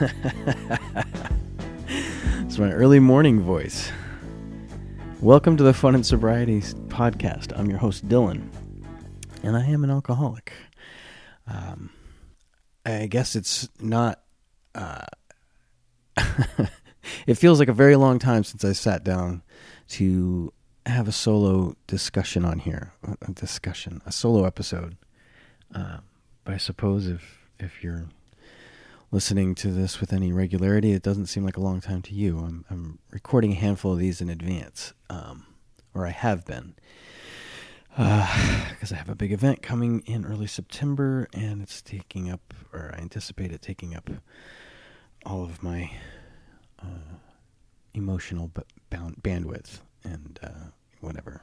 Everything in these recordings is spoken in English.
It's my early morning voice. Welcome to the Fun and Sobriety podcast. I'm your host, Dylan, and I am an alcoholic. Um, I guess it's not. Uh, it feels like a very long time since I sat down to have a solo discussion on here. A discussion, a solo episode. Uh, but I suppose if if you're listening to this with any regularity, it doesn't seem like a long time to you. I'm, I'm recording a handful of these in advance, um, or I have been, because uh, I have a big event coming in early September, and it's taking up, or I anticipate it taking up all of my uh, emotional b- bound bandwidth and uh, whatever.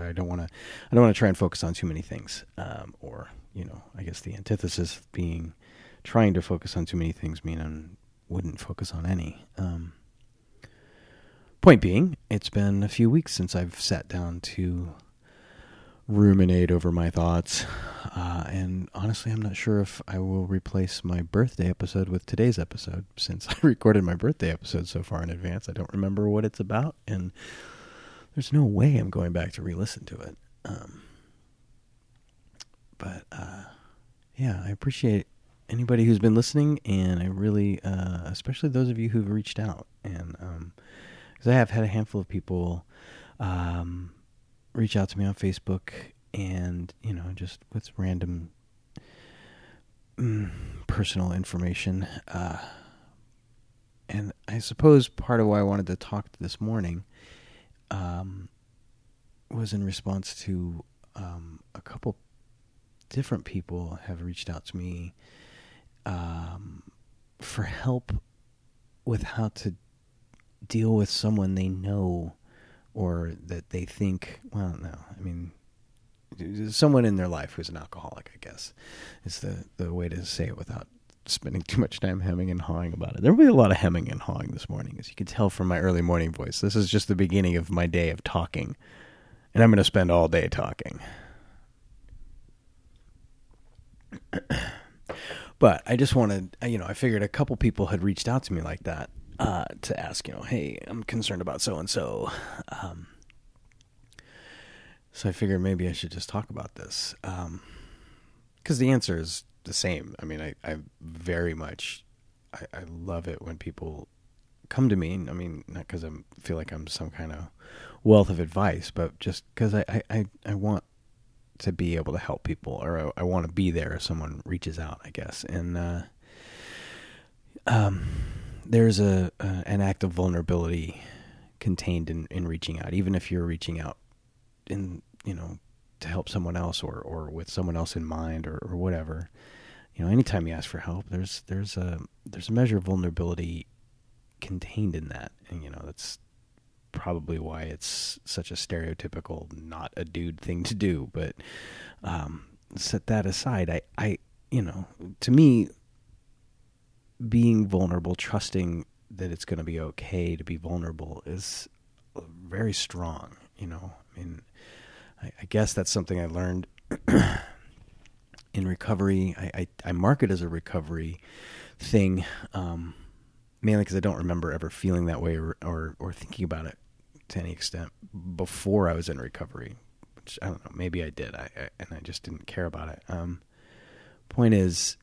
I don't want to. I don't want to try and focus on too many things, um, or you know, I guess the antithesis being trying to focus on too many things mean I wouldn't focus on any. Um, point being, it's been a few weeks since I've sat down to ruminate over my thoughts, uh, and honestly, I'm not sure if I will replace my birthday episode with today's episode since I recorded my birthday episode so far in advance. I don't remember what it's about, and there's no way I'm going back to re-listen to it. Um, but uh, yeah, I appreciate anybody who's been listening, and I really, uh, especially those of you who've reached out, and because um, I have had a handful of people um, reach out to me on Facebook, and you know, just with random mm, personal information. Uh, and I suppose part of why I wanted to talk this morning um, was in response to um, a couple different people have reached out to me um, for help with how to deal with someone they know or that they think, well, no, I mean, someone in their life who's an alcoholic, I guess, is the, the way to say it without spending too much time hemming and hawing about it. There will be a lot of hemming and hawing this morning, as you can tell from my early morning voice. This is just the beginning of my day of talking, and I'm going to spend all day talking. But I just wanted, you know, I figured a couple people had reached out to me like that uh, to ask, you know, hey, I'm concerned about so and so. So I figured maybe I should just talk about this. Because um, the answer is the same. I mean, I, I very much, I, I love it when people come to me. I mean, not because I feel like I'm some kind of wealth of advice, but just because I, I, I want to be able to help people, or I, I want to be there if someone reaches out, I guess. And uh, um, there's a, a, an act of vulnerability contained in, in reaching out, even if you're reaching out in you know to help someone else or or with someone else in mind or, or whatever. You know, anytime you ask for help, there's there's a there's a measure of vulnerability contained in that, and you know that's probably why it's such a stereotypical not a dude thing to do but um, set that aside. I i you know to me being vulnerable trusting that it's going to be okay to be vulnerable is very strong you know? I mean i, I guess that's something i learned in recovery. I, I, I mark it as a recovery thing um, mainly because I don't remember ever feeling that way or, or, or thinking about it to any extent before I was in recovery. Which I don't know, maybe I did, I, I and I just didn't care about it. Um, point is,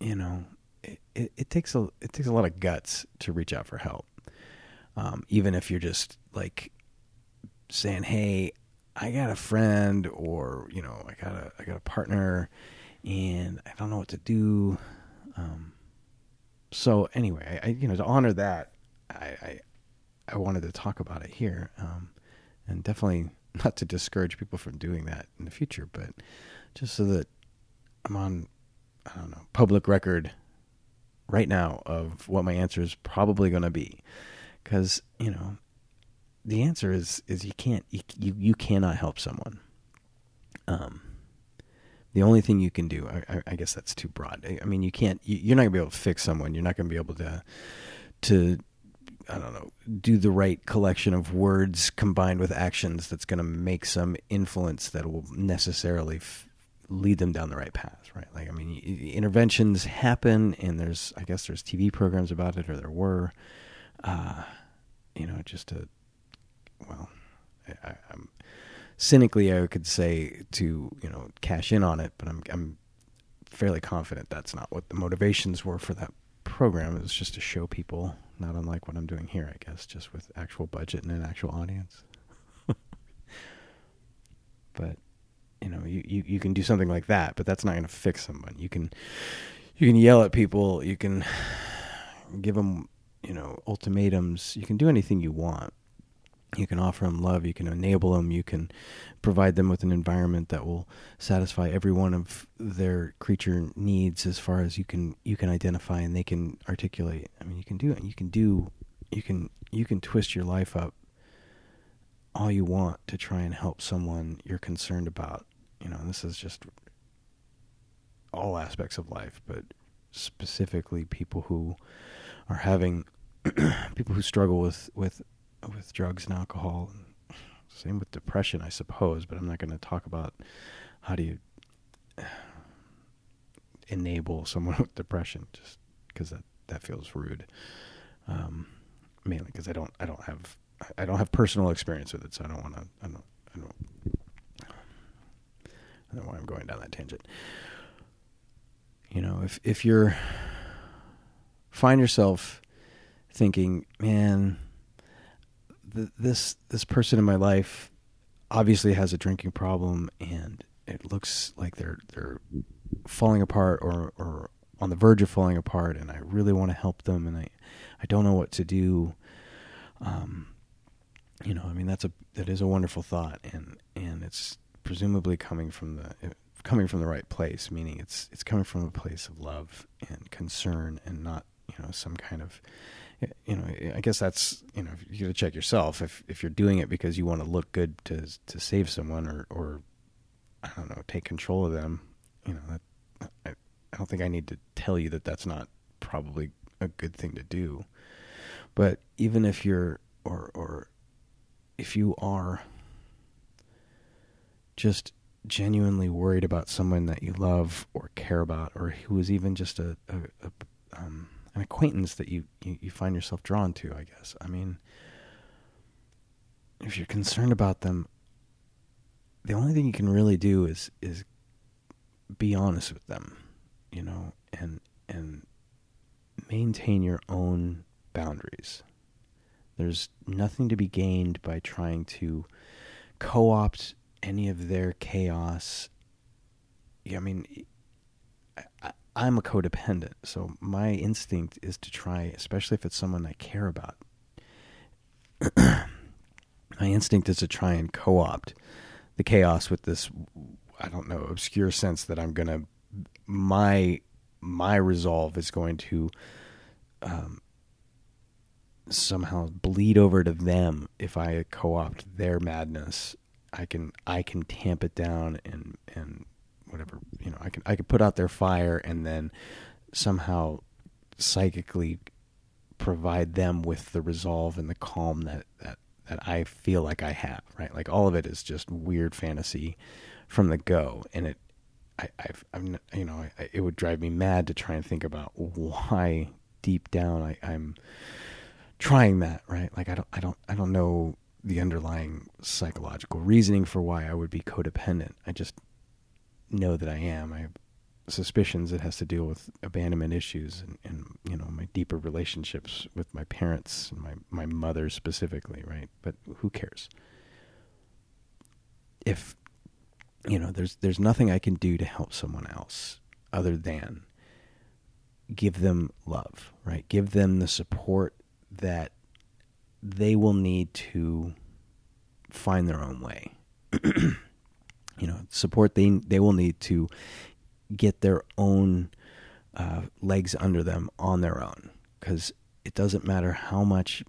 you know, it, it, it, takes a it takes a lot of guts to reach out for help, um, even if you're just like saying, "Hey, I got a friend," or you know, "I got a I got a partner, and I don't know what to do." Um, so anyway, I, you know to honor that, I, I, I wanted to talk about it here, um, and definitely not to discourage people from doing that in the future, but just so that I'm on I don't know public record right now of what my answer is probably going to be, because you know the answer is is you can't you you, you cannot help someone. Um, the only thing you can do, I, I, guess that's too broad. I, mean, you can't. You, are not gonna be able to fix someone. You're not gonna be able to to I don't know do the right collection of words combined with actions that's gonna make some influence that will necessarily f- lead them down the right path, right? Like, I mean, interventions happen, and there's, I guess, there's TV programs about it, or there were, uh, you know, just to, well, I, I'm cynically, I could say to, you know, cash in on it, but I'm, I'm fairly confident that's not what the motivations were for that program. It was just to show people, not unlike what I'm doing here, I guess, just with actual budget and an actual audience. but you know, you, you, you can do something like that, but that's not going to fix someone. You can you can yell at people, you can give them, you know, ultimatums. You can do anything you want. You can offer them love. You can enable them. You can provide them with an environment that will satisfy every one of their creature needs as far as you can you can identify and they can articulate. I mean, you can do it. You can do. You can you can twist your life up all you want to try and help someone you're concerned about. You know, this is just all aspects of life, but specifically people who are having people who struggle with with with drugs and alcohol. Same with depression, I suppose, but I'm not going to talk about how do you enable someone with depression just because that that feels rude. Um, mainly because I don't I don't have I don't have personal experience with it, so I don't want to. I don't. I don't. I don't know why I'm going down that tangent. You know, if if you're find yourself thinking, man, th- this this person in my life obviously has a drinking problem, and it looks like they're they're falling apart or or on the verge of falling apart, and I really want to help them, and I I don't know what to do. Um, you know, I mean, that's a that is a wonderful thought, and and it's presumably coming from the coming from the right place, meaning it's it's coming from a place of love and concern, and not you know some kind of you know I guess that's you know you got to check yourself if if you're doing it because you want to look good to to save someone or or I don't know take control of them, you know that I, I don't think I need to tell you that that's not probably a good thing to do, but even if you're or or if you are just genuinely worried about someone that you love or care about, or who is even just a, a, a um, an acquaintance that you, you, you find yourself drawn to, I guess. I mean, if you're concerned about them, the only thing you can really do is is be honest with them, you know, and and maintain your own boundaries. There's nothing to be gained by trying to co opt any of their chaos. Yeah, I mean, I, I'm a codependent, so my instinct is to try, especially if it's someone I care about. my instinct is to try and co opt the chaos with this, I don't know, obscure sense that I'm to, my, my resolve is going to um, somehow bleed over to them if I co-opt their madness. I can I can tamp it down and and whatever you know I can I can put out their fire and then somehow psychically provide them with the resolve and the calm that that that I feel like I have right like all of it is just weird fantasy from the go and it I I've, I'm you know I, it would drive me mad to try and think about why deep down I, I'm trying that, right? Like I don't I don't I don't know the underlying psychological reasoning for why I would be codependent. I just know that I am. I have suspicions it has to deal with abandonment issues and, and you know my deeper relationships with my parents and my, my mother specifically, right? But who cares? If you know, there's there's nothing I can do to help someone else other than give them love, right? Give them the support that they will need to find their own way. you know, support they they will need to get their own uh, legs under them on their own. Because it doesn't matter how much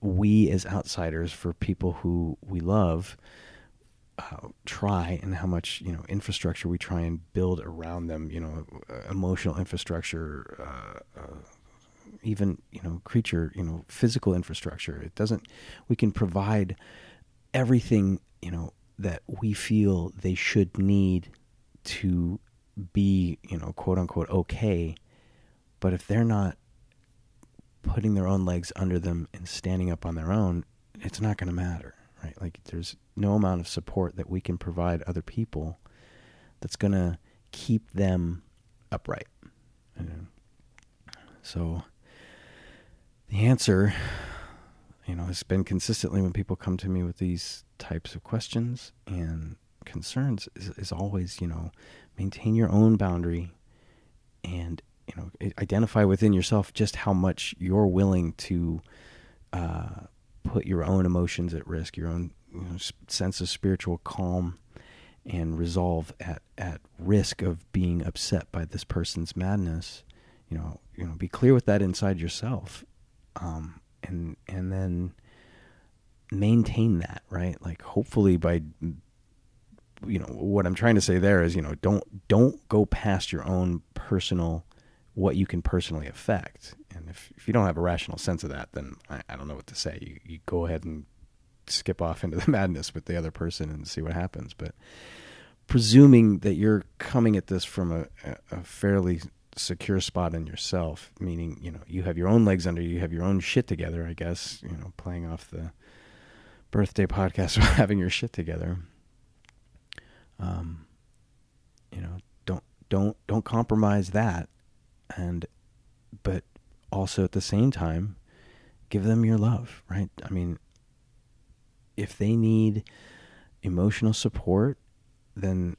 we as outsiders for people who we love uh, try and how much you know infrastructure we try and build around them you know emotional infrastructure uh, uh even you know creature you know physical infrastructure. It doesn't we can provide everything you know that we feel they should need to be, you know, quote unquote okay, but if they're not putting their own legs under them and standing up on their own, it's not going to matter, right? Like there's no amount of support that we can provide other people that's going to keep them upright. So the answer, you know, has been consistently when people come to me with these types of questions and concerns is, is always, you know, maintain your own boundary and you know identify within yourself just how much you're willing to uh, put your own emotions at risk, your own you know, sense of spiritual calm and resolve at at risk of being upset by this person's madness. You know, you know, be clear with that inside yourself, um, and and then maintain that right. Like, hopefully, by you know what I'm trying to say there is you know don't don't go past your own personal what you can personally affect. And if, if you don't have a rational sense of that, then I, I don't know what to say. You, you go ahead and skip off into the madness with the other person and see what happens. But presuming that you're coming at this from a, a fairly secure spot in yourself, meaning, you know, you have your own legs under you, you have your own shit together, I guess, you know, playing off the birthday podcast of having your shit together. Um, you know, don't don't don't compromise that. And but also at the same time give them your love right? I mean if they need emotional support then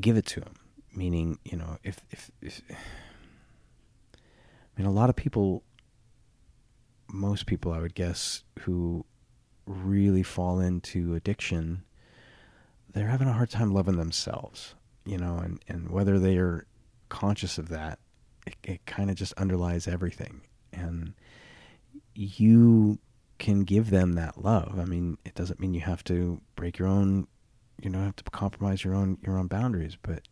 give it to them meaning you know if if, if i mean a lot of people most people i would guess who really fall into addiction they're having a hard time loving themselves you know and and whether they are conscious of that it, it kind of just underlies everything. And you can give them that love. I mean, it doesn't mean you have to break your own, you know, have to compromise your own your own boundaries, but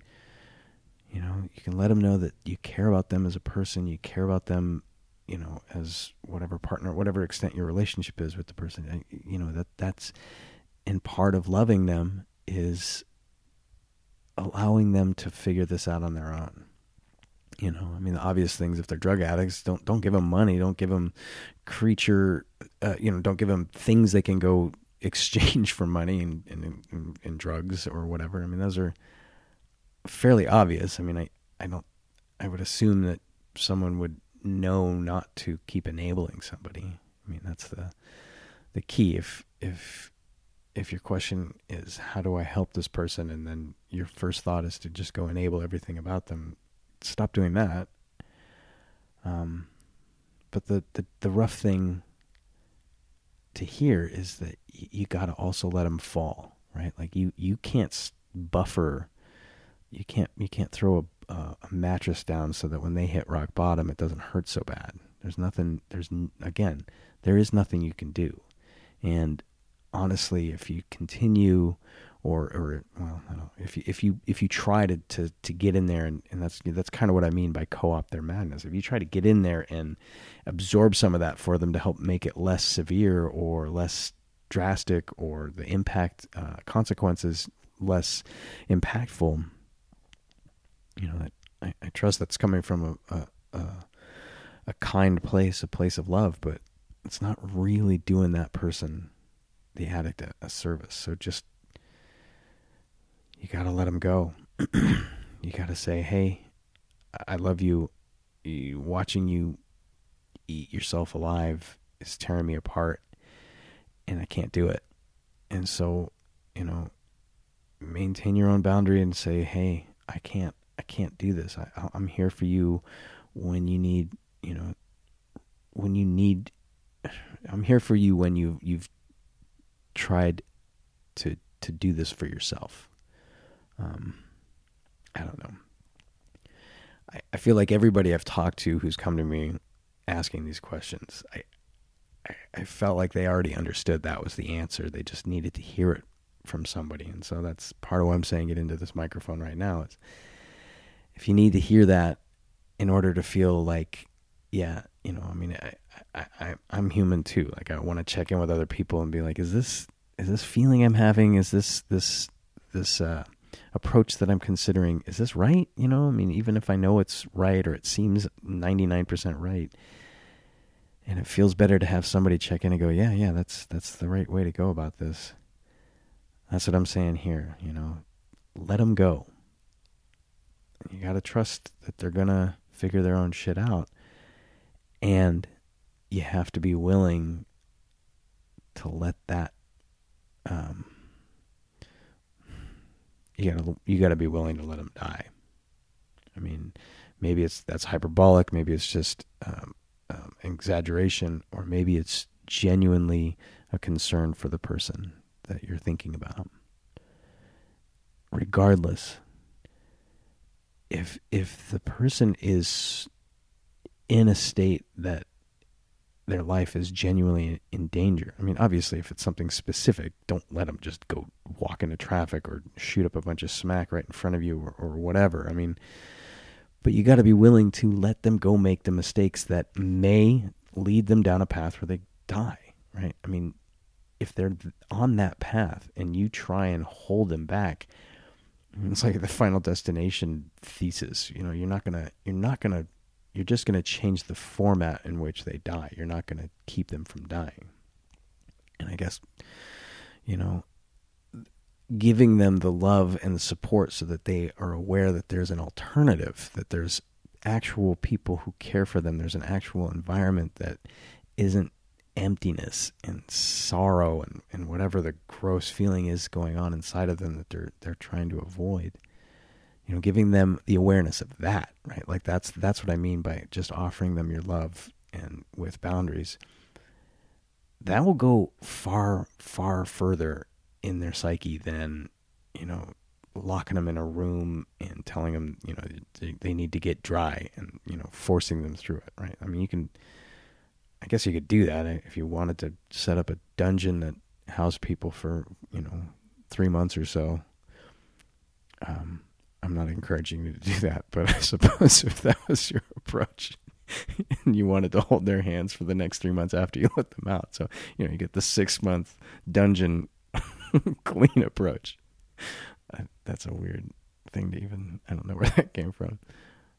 you know, you can let them know that you care about them as a person, you care about them, you know, as whatever partner, whatever extent your relationship is with the person. You know, that that's and part of loving them is allowing them to figure this out on their own you know, I mean, the obvious things. If they're drug addicts, don't don't give them money. Don't give them creature. Uh, you know, don't give them things they can go exchange for money and and, and drugs or whatever. I mean, those are fairly obvious. I mean, I I don't. I would assume that someone would know not to keep enabling somebody. I mean, that's the the key. If if if your question is how do I help this person, and then your first thought is to just go enable everything about them, stop doing that. Um, but the, the, the rough thing to hear is that you got to also let them fall, right? Like you, you can't buffer, you can't, you can't throw a, a mattress down so that when they hit rock bottom, it doesn't hurt so bad. There's nothing, there's, again, there is nothing you can do. And honestly, if you continue or or well, if you if you if you try to to, to get in there and, and that's that's kind of what I mean by co-op their madness. If you try to get in there and absorb some of that for them to help make it less severe or less drastic or the impact uh, consequences less impactful, you know, that I, I trust that's coming from a, a, a kind place, a place of love, but it's not really doing that person, the addict, a, a service. So just you got to let them go. you got to say, "Hey, I love you. Watching you eat yourself alive is tearing me apart, and I can't do it." And so, you know, maintain your own boundary and say, "Hey, I can't. I can't do this. I, I'm here for you when you need. You know, when you need. I'm here for you when you you've tried to to do this for yourself." Um, I don't know. I, I feel like everybody I've talked to who's come to me asking these questions, I, I, I felt like they already understood that was the answer. They just needed to hear it from somebody, and so that's part of why I'm saying it into this microphone right now. Is if you need to hear that in order to feel like, yeah, you know, I mean, I, I, I I'm human too. Like I want to check in with other people and be like, is this is this feeling I'm having? Is this this this uh, approach that I'm considering, is this right? You know, I mean, even if I know it's right or it seems 99% right, and it feels better to have somebody check in and go, yeah, yeah, that's that's the right way to go about this. That's what I'm saying here. You know, let them go. You got to trust that they're gonna figure their own shit out, and you have to be willing to let that. Um, you gotta you gotta be willing to let them die. I mean, maybe it's that's hyperbolic. Maybe it's just um, um, exaggeration, or maybe it's genuinely a concern for the person that you're thinking about. Regardless, if if the person is in a state that their life is genuinely in danger. I mean, obviously, if it's something specific, don't let them just go walk into traffic or shoot up a bunch of smack right in front of you or, or whatever. I mean, but you got to be willing to let them go make the mistakes that may lead them down a path where they die, right? I mean, if they're on that path and you try and hold them back, it's like the final destination thesis. You know, you're not gonna, you're not gonna, you're just gonna change the format in which they die. You're not gonna keep them from dying. And I guess, you know, giving them the love and the support so that they are aware that there's an alternative, that there's actual people who care for them, there's an actual environment that isn't emptiness and sorrow and, and whatever the gross feeling is going on inside of them that they're they're trying to avoid. You know, giving them the awareness of that, right? Like that's that's what I mean by just offering them your love and with boundaries. That will go far, far further in their psyche than you know locking them in a room and telling them you know they, they need to get dry and you know forcing them through it right i mean you can i guess you could do that if you wanted to set up a dungeon that housed people for you know three months or so um, i'm not encouraging you to do that but i suppose if that was your approach and you wanted to hold their hands for the next three months after you let them out so you know you get the six month dungeon clean approach. that's a weird thing to even. I don't know where that came from.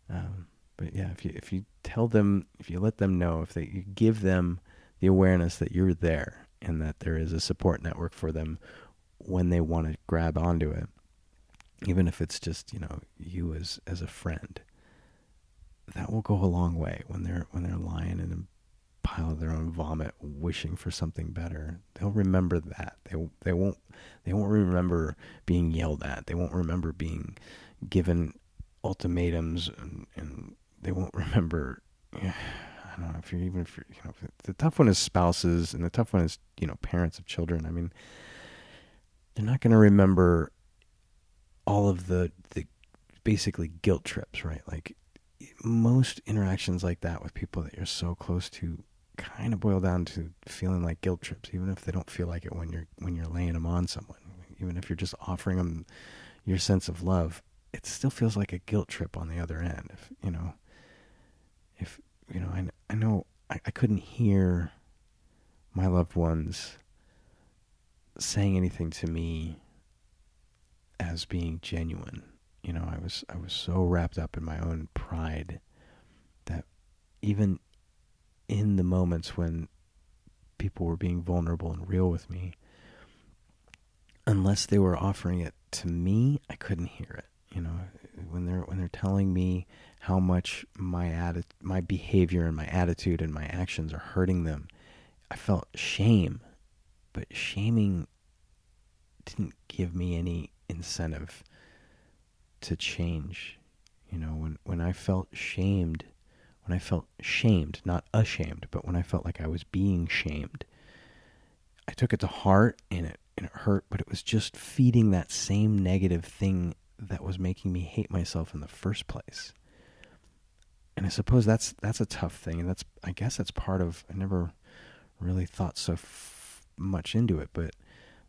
Um, but yeah, if you if you tell them, if you let them know, if they you give them the awareness that you're there and that there is a support network for them when they want to grab onto it, even if it's just you know you as as a friend, that will go a long way when they're when they're lying in a pile of their own vomit, wishing for something better. They'll remember that. They they won't they won't remember being yelled at. They won't remember being given ultimatums, and, and they won't remember. I don't know if you're even if you're, you know the tough one is spouses, and the tough one is you know parents of children. I mean, they're not going to remember all of the the basically guilt trips, right? Like most interactions like that with people that you're so close to kind of boil down to feeling like guilt trips, even if they don't feel like it when you're when you're laying them on someone. Even if you're just offering them your sense of love, it still feels like a guilt trip on the other end. If you know, if you know, I I know I, I couldn't hear my loved ones saying anything to me as being genuine. You know, I was I was so wrapped up in my own pride that even in the moments when people were being vulnerable and real with me, unless they were offering it to me, I couldn't hear it. You know, when they're when they're telling me how much my atti- my behavior and my attitude and my actions are hurting them, I felt shame, but shaming didn't give me any incentive to change. You know, when when I felt shamed when I felt shamed, not ashamed, but when I felt like I was being shamed, I took it to heart and it and it hurt, but it was just feeding that same negative thing that was making me hate myself in the first place. And I suppose that's that's a tough thing, and that's I guess that's part of. I never really thought so f- much into it, but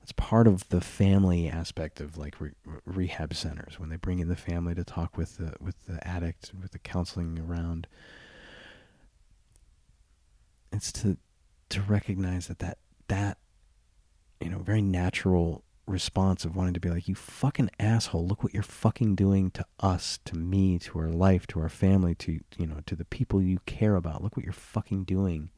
it's part of the family aspect of like re- rehab centers when they bring in the family to talk with the with the addict, with the counseling around it's to to recognize that that that you know very natural response of wanting to be like, you fucking asshole, look what you're fucking doing to us, to me, to our life, to our family, to, you know, to the people you care about. Look what you're fucking doing.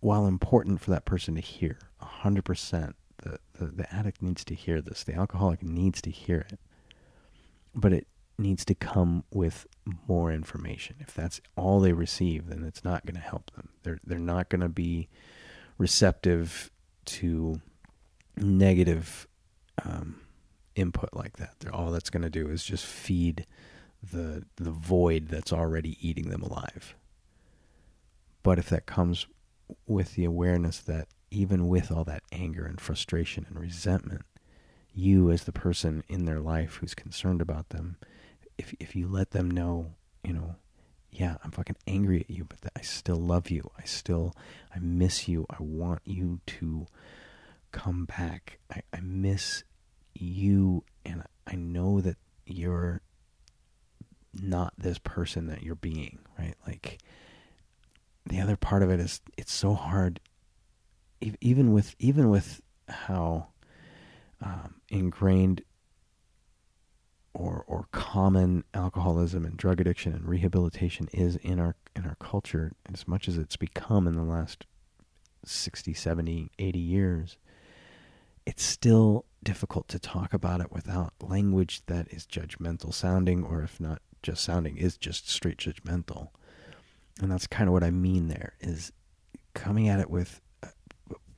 While important for that person to hear, 100%, the, the, the addict needs to hear this. The alcoholic needs to hear it. But it needs to come with more information. If that's all they receive, then it's not going to help them. They're, they're not going to be receptive to negative um, input like that. They're, all that's going to do is just feed the the void that's already eating them alive. But if that comes with the awareness that even with all that anger and frustration and resentment, you as the person in their life who's concerned about them, if if you let them know, you know, yeah, I'm fucking angry at you, but I still love you. I still, I miss you. I want you to come back. I, I miss you, and I know that you're not this person that you're being, right? Like, the other part of it is it's so hard, even with even with how um, ingrained or or common alcoholism and drug addiction and rehabilitation is in our in our culture as much as it's become in the last 60 70 80 years it's still difficult to talk about it without language that is judgmental sounding or if not just sounding is just straight judgmental. And that's kind of what i mean there is coming at it with uh,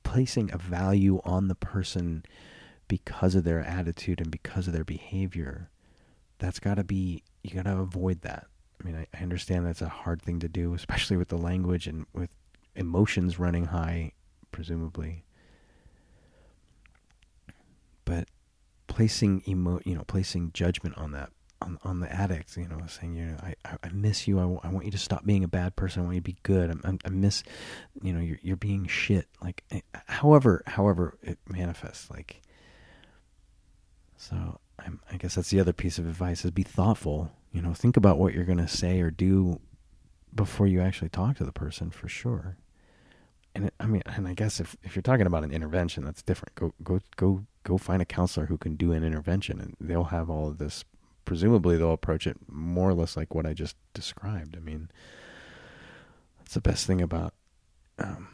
placing a value on the person because of their attitude and because of their behavior that's got to be you got to avoid that. I mean, I, I, understand that's a hard thing to do, especially with the language and with emotions running high, presumably. But placing emo, you know, placing judgment on that on on the addict, you know, saying, you know, I I miss you. I, I want you to stop being a bad person. I want you to be good. I, I, I miss, you know, you're you're being shit. Like, eh, however however it manifests, like. So I'm, I guess that's the other piece of advice is be thoughtful. You know, think about what you're going to say or do before you actually talk to the person for sure. And it, I mean, and I guess if, if you're talking about an intervention, that's different. Go go go go find a counselor who can do an intervention, and they'll have all of this. Presumably, they'll approach it more or less like what I just described. I mean, that's the best thing about um,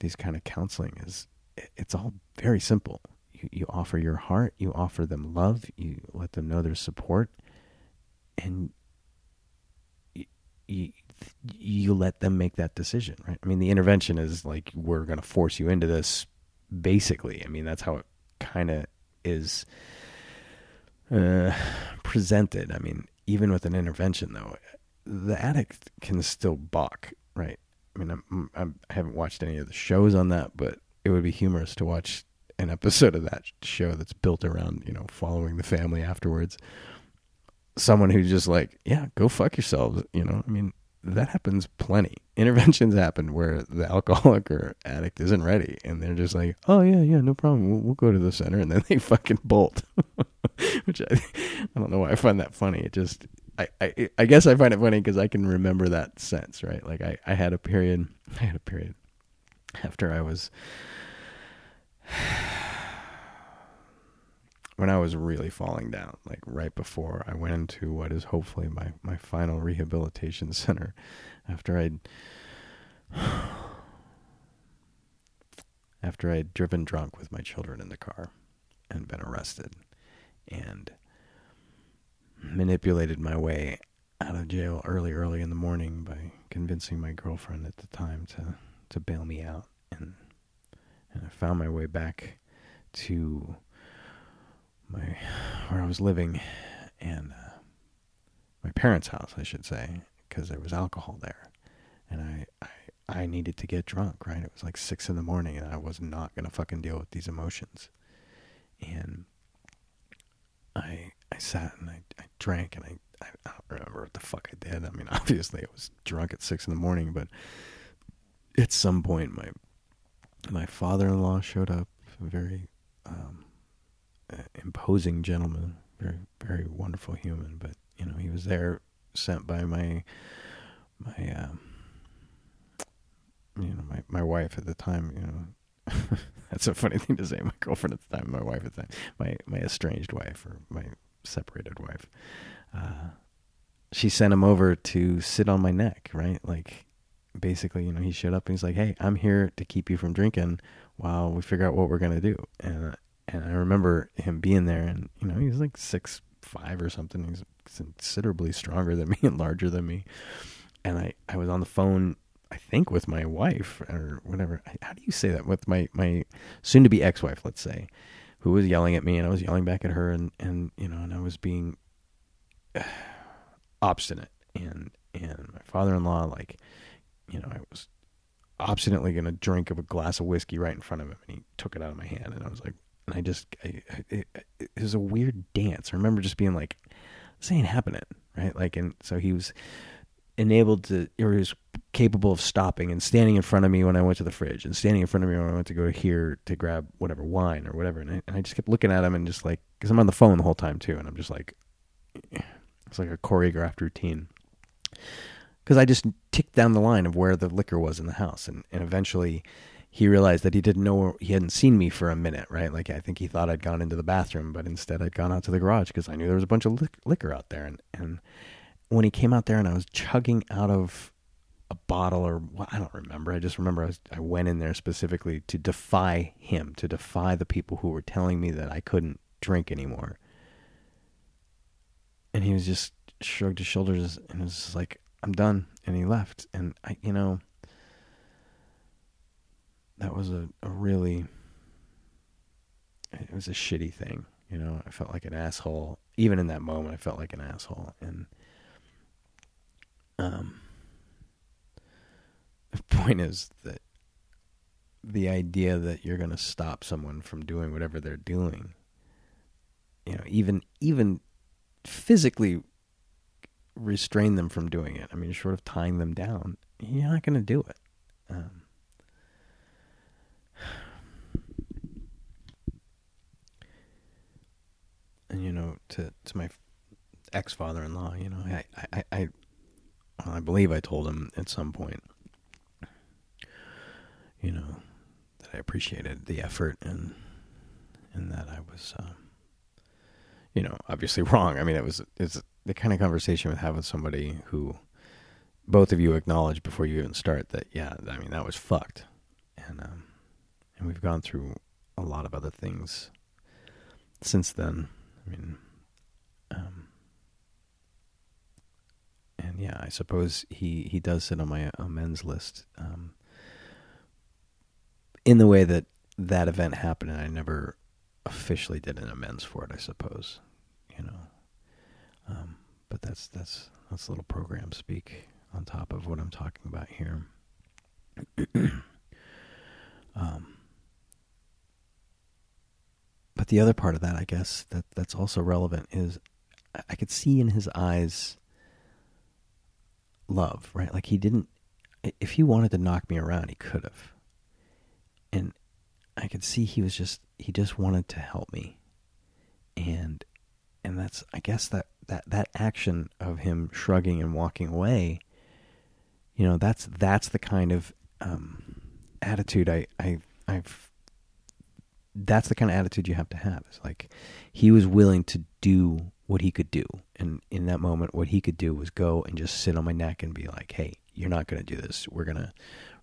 these kind of counseling is it, it's all very simple you, you offer your heart, you offer them love, you let them know their support, and you, you, you let them make that decision, right? I mean, the intervention is like, we're going to force you into this, basically. I mean, that's how it kind of is uh, presented. I mean, even with an intervention, though, the addict can still balk, right? I mean, I'm, I'm, I have not watched any of the shows on that, but it would be humorous to watch an episode of that show that's built around you know following the family afterwards. Someone who's just like yeah go fuck yourselves you know? I mean that happens plenty. Interventions happen where the alcoholic or addict isn't ready and they're just like oh yeah yeah no problem. We'll, we'll go to the center and then they fucking bolt. Which I, I don't know why i find that funny. It just I, I, I guess I find it funny because I can remember that sense, right? Like I, I had a period, I had a period after I was when I was really falling down, like right before I went into what is hopefully my, my final rehabilitation center, after I'd after I'd driven drunk with my children in the car and been arrested and manipulated my way out of jail early, early in the morning by convincing my girlfriend at the time to, to bail me out I found my way back to my where I was living and uh, my parents' house, I should say, because there was alcohol there, and I, I I needed to get drunk. Right, it was like six in the morning, and I was not gonna fucking deal with these emotions, and I I sat and I, I drank and I, I I don't remember what the fuck I did. I mean, obviously I was drunk at six in the morning, but at some point my my father-in-law showed up, a very um, imposing gentleman, very very wonderful human. But you know, he was there, sent by my my um, you know my my wife at the time. You know, That's a funny thing to say. My girlfriend at the time, my wife at the time, my my estranged wife or my separated wife. Uh, she sent him over to sit on my neck, right? Like, basically, you know, he showed up and he's like, "Hey, I'm here to keep you from drinking while we figure out what we're gonna do." And and I remember him being there, and you know, he was like six five or something. He's considerably stronger than me and larger than me. And I I was on the phone I think with my wife or whatever. How do you say that? With my my soon to be ex wife, let's say, who was yelling at me and I was yelling back at her and and you know and I was being uh, obstinate and and my father in law like you know I was obstinately going to drink of a glass of whiskey right in front of him and he took it out of my hand and I was like and I just I, it, it was a weird dance. I remember just being like this ain't happening right like and so he was enabled to or he was capable of stopping and standing in front of me when I went to the fridge and standing in front of me when I went to go here to grab whatever wine or whatever. And I, and I just kept looking at him and just like, because I'm on the phone the whole time too. And I'm just like, it's like a choreographed routine. Because I just ticked down the line of where the liquor was in the house. And, and eventually he realized that he didn't know, he hadn't seen me for a minute, right? Like I think he thought I'd gone into the bathroom, but instead I'd gone out to the garage because I knew there was a bunch of liquor out there. And, and when he came out there and I was chugging out of a bottle or well, I don't remember. I just remember I, was, I went in there specifically to defy him, to defy the people who were telling me that I couldn't drink anymore. And he was just shrugged his shoulders and was like, "I'm done," and he left. And I, you know, that was a, a really, it was a shitty thing. You know, I felt like an asshole. Even in that moment, I felt like an asshole, and um the point is that the idea that you're going to stop someone from doing whatever they're doing, you know, even even physically restrain them from doing it. I mean, short of tying them down, you're not going to do it. Um, and you know, to to my ex father in law, you know, I I I, I believe I told him at some point you know, that I appreciated the effort and and that I was, um, you know, obviously wrong. I mean, it was it's the kind of conversation with having somebody who both of you acknowledge before you even start that yeah, I mean that was fucked, and um, and we've gone through a lot of other things since then. I mean, um, and yeah, I suppose he he does sit on my amends list. Um, in the way that that event happened, and I never officially did an amends for it. I suppose, you know. Um, but that's that's that's a little program speak on top of what I'm talking about here. um, but the other part of that, I guess, that that's also relevant is I could see in his eyes love, right? Like he didn't. If he wanted to knock me around, he could have and I could see he was just he just wanted to help me, and and that's I guess that that that action of him shrugging and walking away, you know, that's that's the kind of um, attitude I I I've that's the kind of attitude you have to have. It's like he was willing to do what he could do, and in that moment, what he could do was go and just sit on my neck and be like, "Hey, you're not going to do this. We're gonna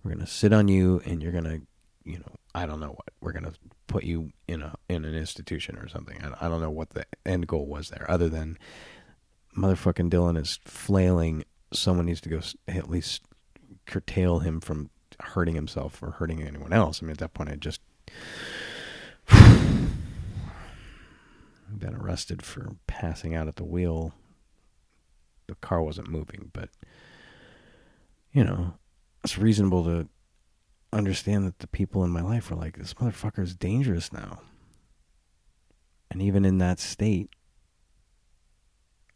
we're gonna sit on you, and you're gonna you know, I don't know what we're gonna put you in a in an institution or something. I, I don't know what the end goal was there, other than motherfucking Dylan is flailing. Someone needs to go at least curtail him from hurting himself or hurting anyone else. I mean, at that point, I just been arrested for passing out at the wheel. The car wasn't moving, but you know, it's reasonable to understand that the people in my life were like, this motherfucker is dangerous now. And even in that state,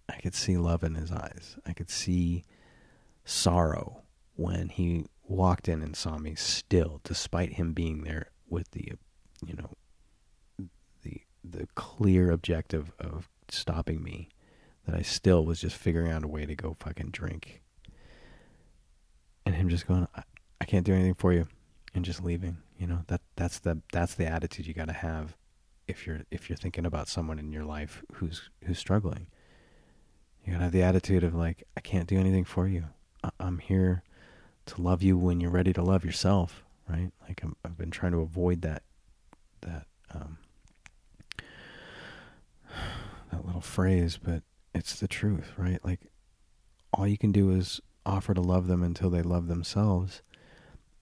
I could see love in his eyes. I could see sorrow when he walked in and saw me still, despite him being there with the, you know, the the clear objective of stopping me. That I still was just figuring out a way to go fucking drink. And him just going, I, I can't do anything for you and just leaving. You know that that's the that's the attitude you got to have if you're if you're thinking about someone in your life who's who's struggling. You gotta have the attitude of like, I can't do anything for you. I- I'm here to love you when you're ready to love yourself, right? Like i have been trying to avoid that that um, that little phrase, but it's the truth, right? Like all you can do is offer to love them until they love themselves,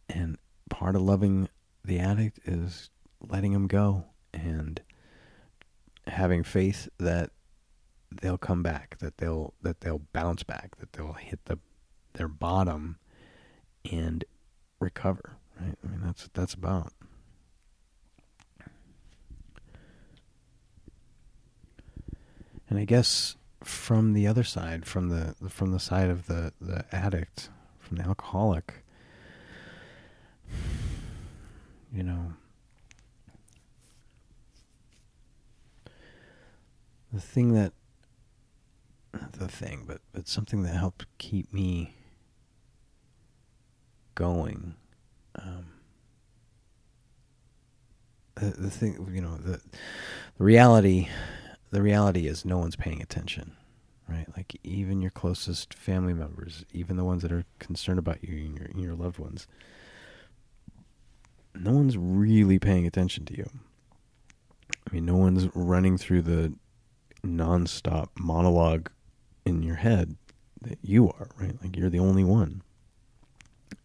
and part of loving the addict is letting them go and having faith that they'll come back, that they'll that they'll bounce back, that they'll hit the their bottom and recover. Right? I mean, that's what that's about. And I guess from the other side, from the from the side of the the addict, from the alcoholic, you know, the thing that not the thing, but but something that helped keep me going. Um, the, the thing, you know, the the reality, the reality is no one's paying attention, right? Like even your closest family members, even the ones that are concerned about you and your and your loved ones, no one's really paying attention to you. I mean, no one's running through the nonstop monologue in your head that you are, right? Like you're the only one.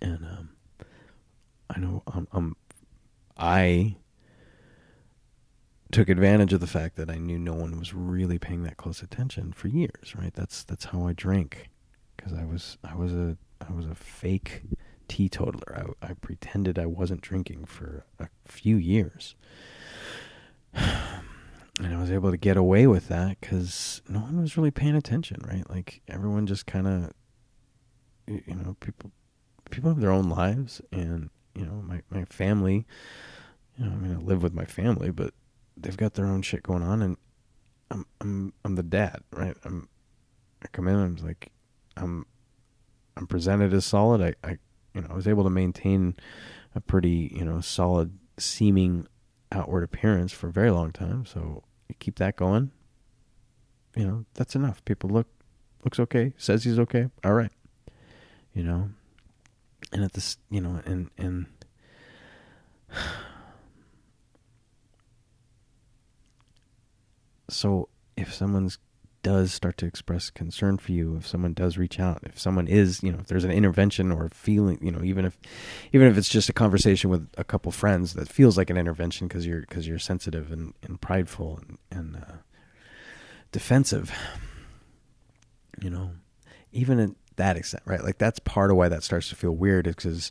And um, I know I'm, I'm I took advantage of the fact that I knew no one was really paying that close attention for years, right? That's that's how I drank because I was I was a I was a fake teetotaler. I, I pretended I wasn't drinking for a few years. and I was able to get away with that because no one was really paying attention, right? Like everyone just kind of, you know, people people have their own lives, and you know, my my family, you know, I mean, I live with my family, but they've got their own shit going on, and I'm I'm I'm the dad, right? I'm I come in, I'm like, I'm I'm presented as solid. I I you know I was able to maintain a pretty you know solid seeming outward appearance for a very long time. So keep that going. You know, that's enough. People look looks okay, says he's okay. All right. You know. And at this, you know, and and so if someone's does start to express concern for you, if someone does reach out, if someone is, you know, if there's an intervention or feeling, you know, even if, even if it's just a conversation with a couple friends that feels like an intervention because you're because you're sensitive and, and prideful and, and uh, defensive, you know, even at that extent, right? Like that's part of why that starts to feel weird is because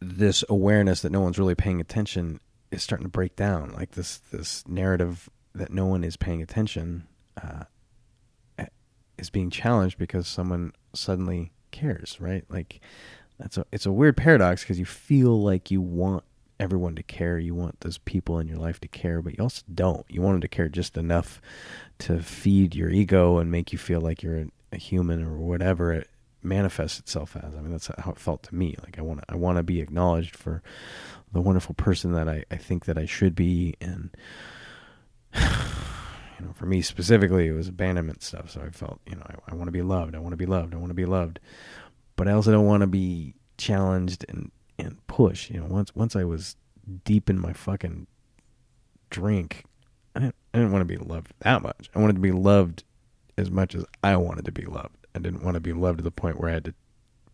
this awareness that no one's really paying attention is starting to break down. Like this this narrative that no one is paying attention uh, is being challenged because someone suddenly cares, right? Like that's a it's a weird paradox because you feel like you want everyone to care, you want those people in your life to care, but you also don't. You want them to care just enough to feed your ego and make you feel like you're a, human or whatever it manifests itself as. I mean, that's how it felt to me. Like I want I want to be acknowledged for the wonderful person that I, I think that I should be and you know, for me specifically, it was abandonment stuff. So I felt, you know, I, I want to be loved. I want to be loved. I want to be loved. But I also don't want to be challenged and and push. You know, once once I was deep in my fucking drink, I didn't I didn't want to be loved that much. I wanted to be loved as much as I wanted to be loved. I didn't want to be loved to the point where I had to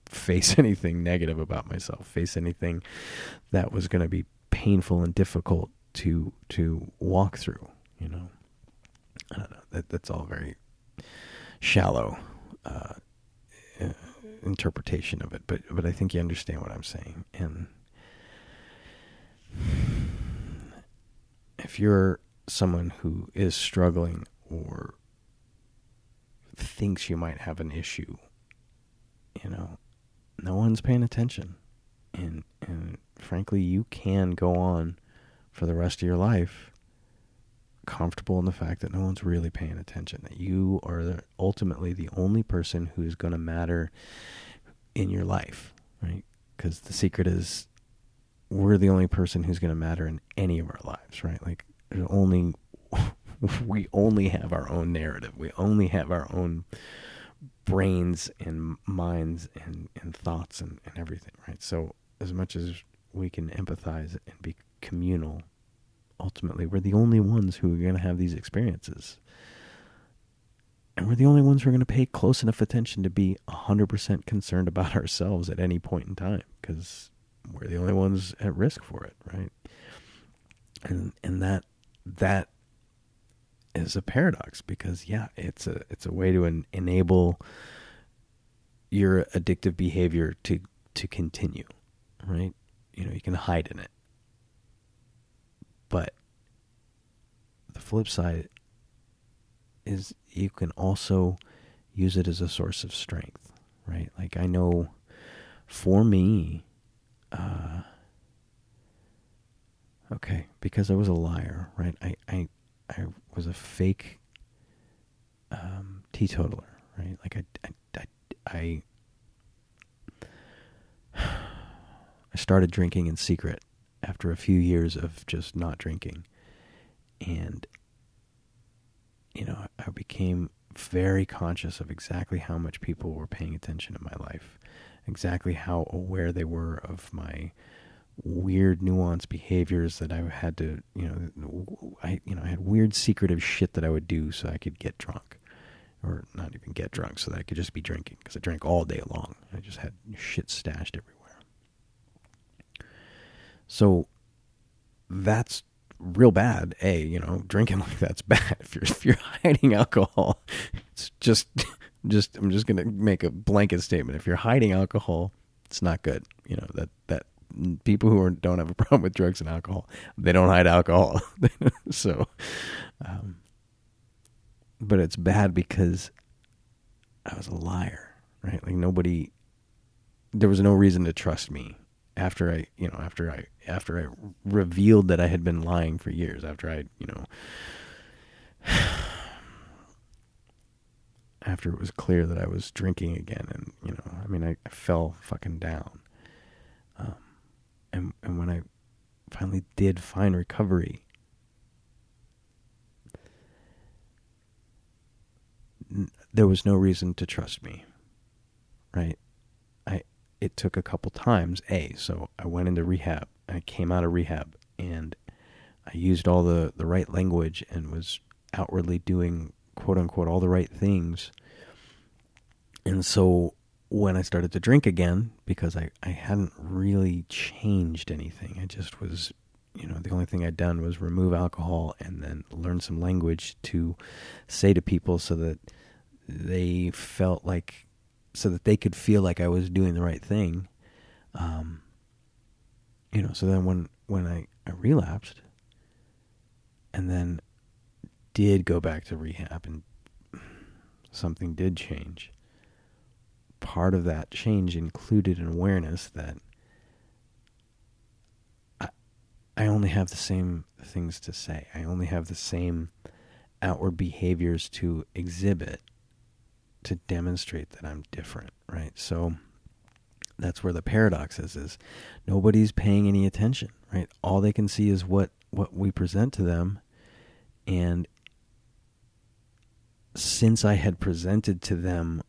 face anything negative about myself, face anything that was going to be painful and difficult to to walk through. You know. I don't know. That that's all very shallow uh, interpretation of it, but but I think you understand what I'm saying. And if you're someone who is struggling or thinks you might have an issue, you know, no one's paying attention, and and frankly, you can go on for the rest of your life comfortable in the fact that no one's really paying attention, that you are ultimately the only person who's going to matter in your life, right? Because the secret is we're the only person who's going to matter in any of our lives, right? Like only we only have our own narrative. We only have our own brains and minds and, and thoughts and, and everything, right? So as much as we can empathize and be communal, ultimately we're the only ones who are going to have these experiences. And we're the only ones who are going to pay close enough attention to be 100% concerned about ourselves at any point in time because we're the only ones at risk for it, right? And and that that is a paradox because yeah, it's a it's a way to en- enable your addictive behavior to to continue, right? You know, you can hide in it. But the flip side is you can also use it as a source of strength, right? Like I know for me uh okay, because I was a liar, right? I I I was a fake um, teetotaler, right? Like I, I, I, I, I started drinking in secret after a few years of just not drinking, and you know I became very conscious of exactly how much people were paying attention in my life, exactly how aware they were of my weird nuanced behaviors that I had to, you know, I you know, I had weird secretive shit that I would do so I could get drunk or not even get drunk so that I could just be drinking because I drank all day long. I just had shit stashed everywhere. So that's real bad. A, you know, drinking like that's bad. If you're if you're hiding alcohol, it's just just I'm just gonna make a blanket statement. If you're hiding alcohol, it's not good. You know that that people who are, don't have a problem with drugs and alcohol, they don't hide alcohol. so, um, but it's bad because I was a liar, right? Like nobody, there was no reason to trust me after I, you know, after I, after I revealed that I had been lying for years, after I, you know, after it was clear that I was drinking again, and you know, I mean, I, I fell fucking down. Um, and and when I finally did find recovery, n- there was no reason to trust me. Right? It took a couple times. A so I went into rehab. I came out of rehab and I used all the the right language and was outwardly doing quote unquote all the right things. And so when I started to drink again, because I, I hadn't really changed anything, I just was, you know, the only thing I'd done was remove alcohol and then learn some language to say to people so that they felt like, so that they could feel like I was doing the right thing. Um, you know, so then when, when I, I relapsed and then did go back to rehab and something did change part of that change included an awareness that I, I only have the same things to say. I only have the same outward behaviors to exhibit to demonstrate that I'm different, right? So that's where the paradox is is nobody's paying any attention, right? All they can see is what what we present to them and since I had presented to them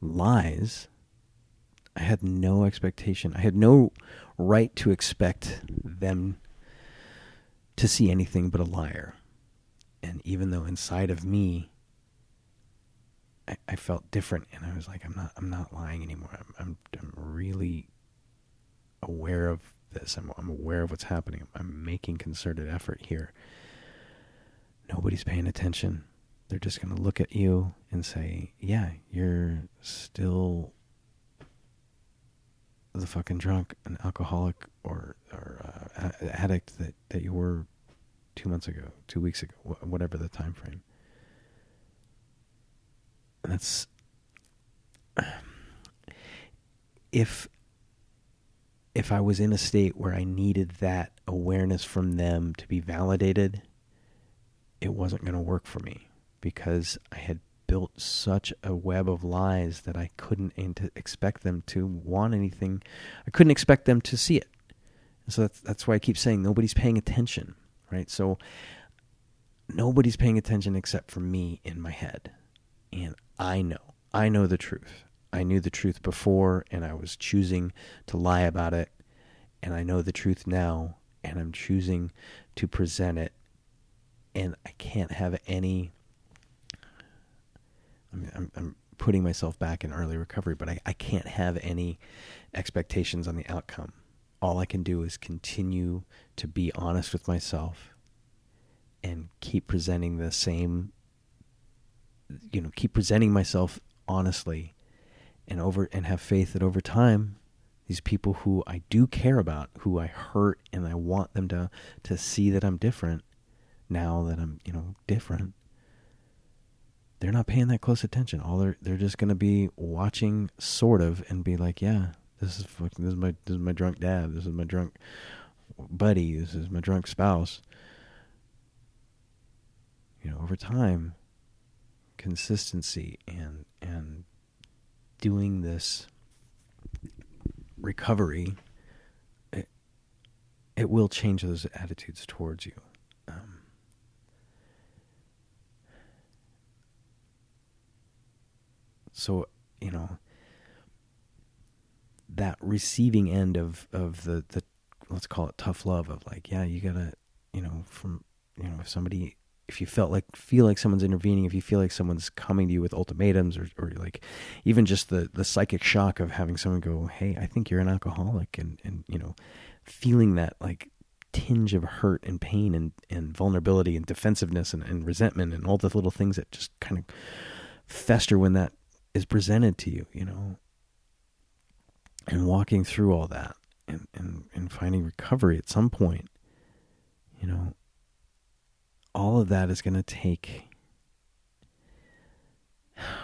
lies, I had no expectation. I had no right to expect them to see anything but a liar. And even though inside of me, I, I felt different, and I was like, I'm not, I'm not lying anymore. I'm, I'm, I'm really aware of this. I'm, I'm aware of what's happening. I'm making concerted effort here. Nobody's paying attention they're just going to look at you and say, "Yeah, you're still the fucking drunk, an alcoholic, or or uh, addict that that you were two months ago, two weeks ago, whatever the time frame." That's if if I was in a state where I needed that awareness from them to be validated, it wasn't going to work for me because I had built such a web of lies that I couldn't expect them to want anything. I couldn't expect them to see it. So that's that's why I keep saying nobody's paying attention, right? So nobody's paying attention except for me in my head. And I know. I know the truth. I knew the truth before and I was choosing to lie about it. And I know the truth now and I'm choosing to present it. And I can't have any. I mean, I'm, I'm putting myself back in early recovery, but I, I can't have any expectations on the outcome. All I can do is continue to be honest with myself and keep presenting the same you know keep presenting myself honestly and over and have faith that over time these people who I do care about who I hurt and I want them to to see that I'm different now that I'm you know different they're not paying that close attention. All they're they're just going to be watching sort of and be like yeah this is fucking this is my this is my drunk dad this is my drunk buddy this is my drunk spouse. You know, over time, consistency and and doing this recovery, it, it will change those attitudes towards you. Um, so you know that receiving end of of the the let's call it tough love of like yeah you gotta you know from you know if somebody if you felt like feel like someone's intervening, if you feel like someone's coming to you with ultimatums or, or like even just the, the psychic shock of having someone go, Hey, I think you're an alcoholic and, and, you know, feeling that like tinge of hurt and pain and, and vulnerability and defensiveness and, and resentment and all the little things that just kind of fester when that is presented to you, you know, and walking through all that and, and, and finding recovery at some point, all of that is going to take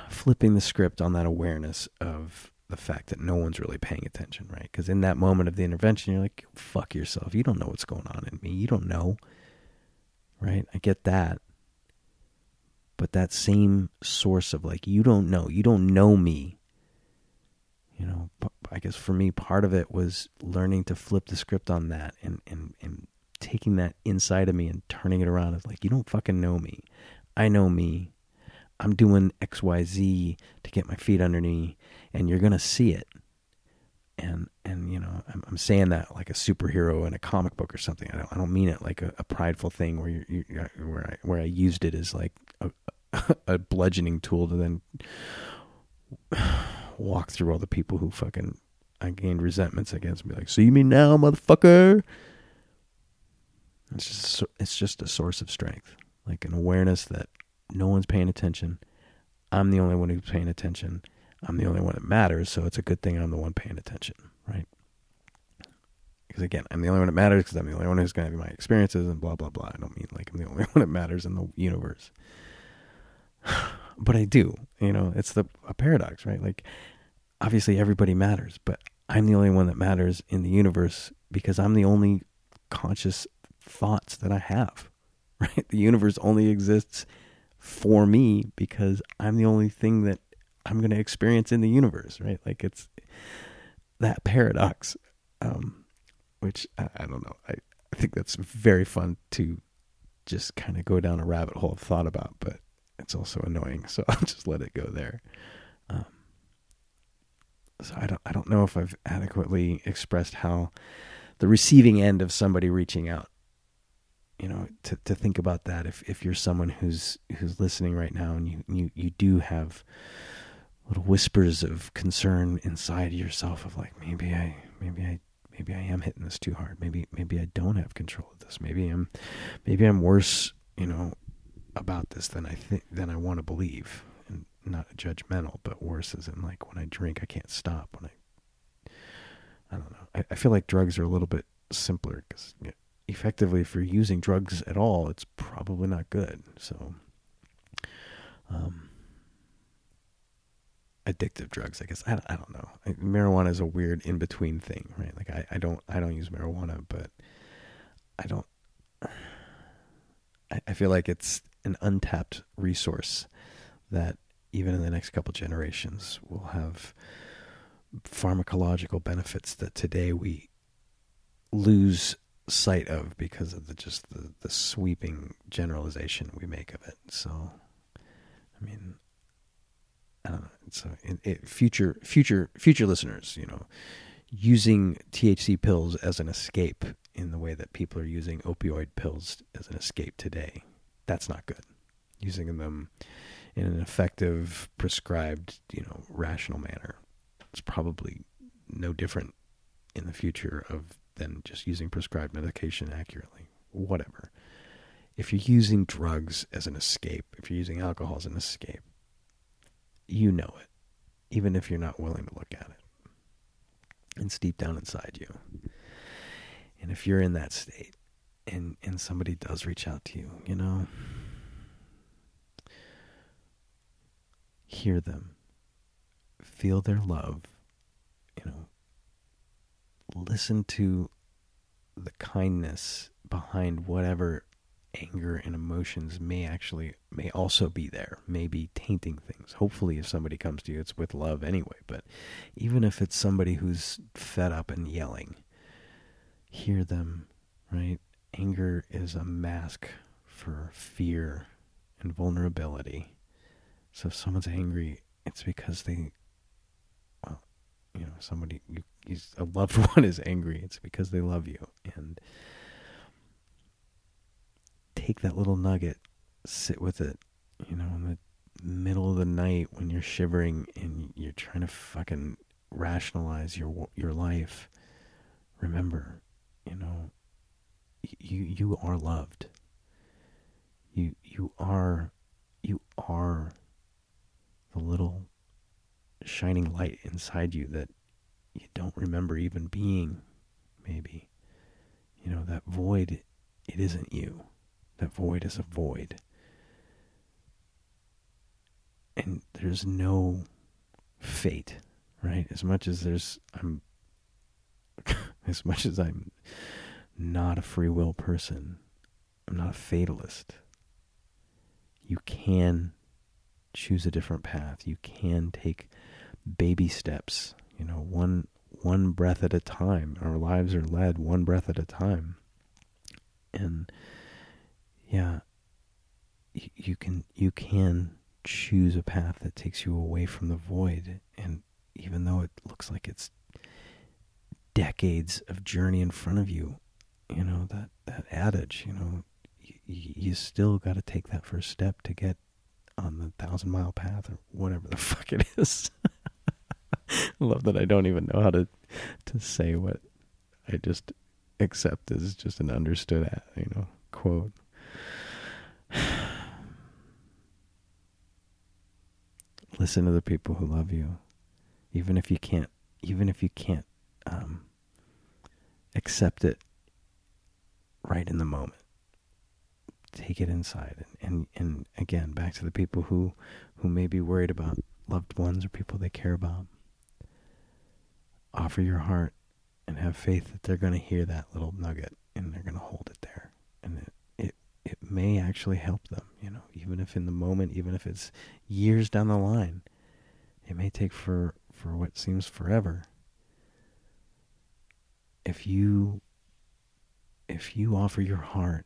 flipping the script on that awareness of the fact that no one's really paying attention, right? Because in that moment of the intervention, you're like, fuck yourself. You don't know what's going on in me. You don't know, right? I get that. But that same source of like, you don't know, you don't know me. You know, I guess for me, part of it was learning to flip the script on that and, and, and taking that inside of me and turning it around. It's like, you don't fucking know me. I know me. I'm doing XYZ to get my feet under me, and you're going to see it. And, and you know, I'm, I'm, saying that like a superhero in a comic book or something. I don't, I don't mean it like a, a prideful thing where you, where I, where I used it as like a, a bludgeoning tool to then walk through all the people who fucking I gained resentments against me. Like, see me now, motherfucker. It's just it's just a source of strength, like an awareness that no one's paying attention. I'm the only one who's paying attention. I'm the only one that matters, so it's a good thing I'm the one paying attention, right? Because again, I'm the only one that matters because I'm the only one who's going to have my experiences and blah blah blah. I don't mean like I'm the only one that matters in the universe, but I do. You know, it's the a paradox, right? Like, obviously everybody matters, but I'm the only one that matters in the universe because I'm the only conscious thoughts that I have, right? The universe only exists for me because I'm the only thing that I'm going to experience in the universe, right? Like it's that paradox, um, which I, I don't know. I, I think that's very fun to just kind of go down a rabbit hole of thought about, but it's also annoying. So I'll just let it go there. Um, so I don't, I don't know if I've adequately expressed how the receiving end of somebody reaching out you know to to think about that. If if you're someone who's who's listening right now and you you you do have little whispers of concern inside yourself of like maybe I maybe I maybe I am hitting this too hard. Maybe maybe I don't have control of this. Maybe I'm maybe I'm worse you know about this than I think than I want to believe. And not judgmental but worse is in like when I drink I can't stop. When I I don't know. I, I feel like drugs are a little bit simpler because you know, effectively if you're using drugs at all, it's probably not good. So, um, addictive drugs, I guess. I, I don't know. I, marijuana is a weird in between thing, right? Like I, I don't I don't use marijuana, but I don't. I, I feel like it's an untapped resource that even in the next couple generations will have pharmacological benefits that today we lose sight of because of the just the, the sweeping generalization we make of it. So, I mean, I don't know. So, uh, it, it, future future future listeners, you know, using THC pills as an escape in the way that people are using opioid pills as an escape today, that's not good. Using them in an effective, prescribed, you know, rational manner, it's probably no different in the future of than just using prescribed medication accurately. Whatever. If you're using drugs as an escape, if you're using alcohol as an escape, you know it, even if you're not willing to look at it. It's deep down inside you. And if you're in that state and, and somebody does reach out to you, you know, hear them, feel their love, you know, listen to the kindness behind whatever anger and emotions may actually may also be there may be tainting things. Hopefully if somebody comes to you it's with love anyway but even if it's somebody who's fed up and yelling hear them right? Anger is a mask for fear and vulnerability. So if someone's angry it's because they well you know somebody you a loved one is angry, it's because they love you. And take that little nugget, sit with it, you know, in the middle of the night when you're shivering and you're trying to fucking rationalize your your life. Remember, you know, you you are loved. You you are you are the little shining light inside you that you don't remember even being, maybe. You know, that void, it isn't you. That void is a void. And there's no fate, right? As much as there's, I'm, as much as I'm not a free will person, I'm not a fatalist. You can choose a different path. You can take baby steps you know, one one breath at a time. Our lives are led one breath at a time. And yeah, you, can you can choose a path that takes you away from the void and even though it looks like it's decades of journey in front of you, you know, that that adage, you know, you, you still got to take that first step to get on the thousand mile path or whatever the fuck it is. Love that I don't even know how to to say what I just accept as just an understood, you know, quote. Listen to the people who love you, even if you can't, even if you can't um, accept it right in the moment. Take it inside, and, and and again, back to the people who who may be worried about loved ones or people they care about offer your heart and have faith that they're going to hear that little nugget and they're going to hold it there. And it, it it may actually help them you know even if in the moment even if it's years down the line it may take for for what seems forever. If you if you offer your heart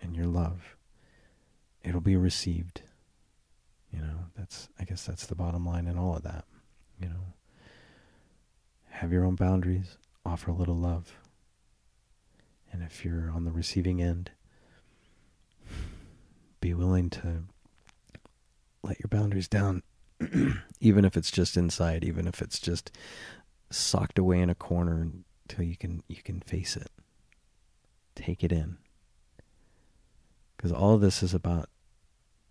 and your love it'll be received. You know that's i guess that's the bottom line in all of that you know have your own boundaries, offer a little love. And if you're on the receiving end, be willing to let your boundaries down, even if it's just inside, even if it's just socked away in a corner until you can you can face it. Take it in. Because all of this is about,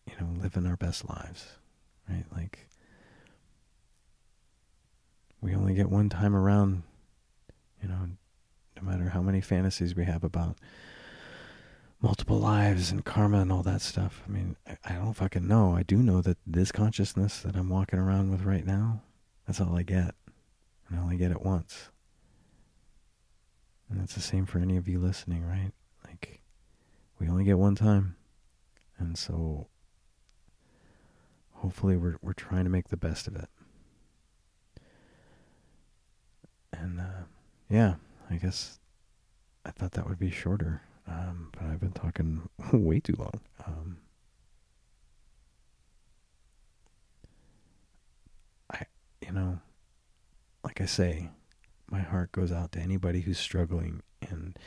you know, living our best lives, right? Like we only get one time around, you know, no matter how many fantasies we have about multiple lives and karma and all that stuff. I mean, I, I don't fucking know. I do know that this consciousness that I'm walking around with right now, that's all I get. And I only get it once. And that's the same for any of you listening, right? Like, we only get one time. And so hopefully we're we're trying to make the best of it. And uh, yeah, I guess I thought that would be shorter, um, but I've been talking way too long. Um, I, you know, like I say, my heart goes out to anybody who's struggling, and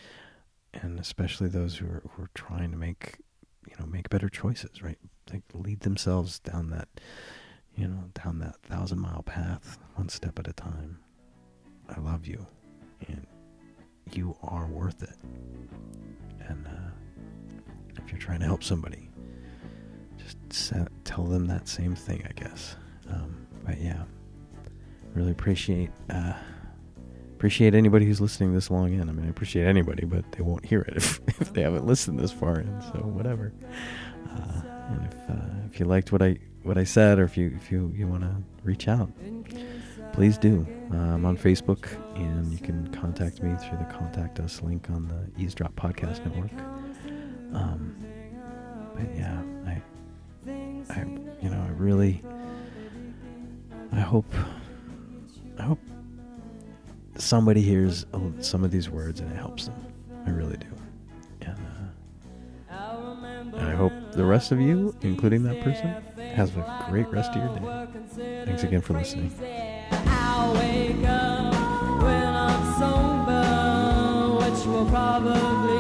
and especially those who are who are trying to make, you know, make better choices, right? Like lead themselves down that, you know, down that thousand mile path, one step at a time. I love you, and you are worth it. And uh, if you're trying to help somebody, just set, tell them that same thing, I guess. Um, but yeah, really appreciate uh, appreciate anybody who's listening this long in. I mean, I appreciate anybody, but they won't hear it if, if they haven't listened this far in. So whatever. Uh, and if uh, if you liked what I what I said, or if you if you you want to reach out, please do. Uh, I'm on Facebook, and you can contact me through the contact us link on the Eavesdrop Podcast Network. Um, but yeah, I, I, you know, I really, I hope, I hope somebody hears some of these words and it helps them. I really do, and, uh, and I hope the rest of you, including that person, has a great rest of your day. Thanks again for listening. will probably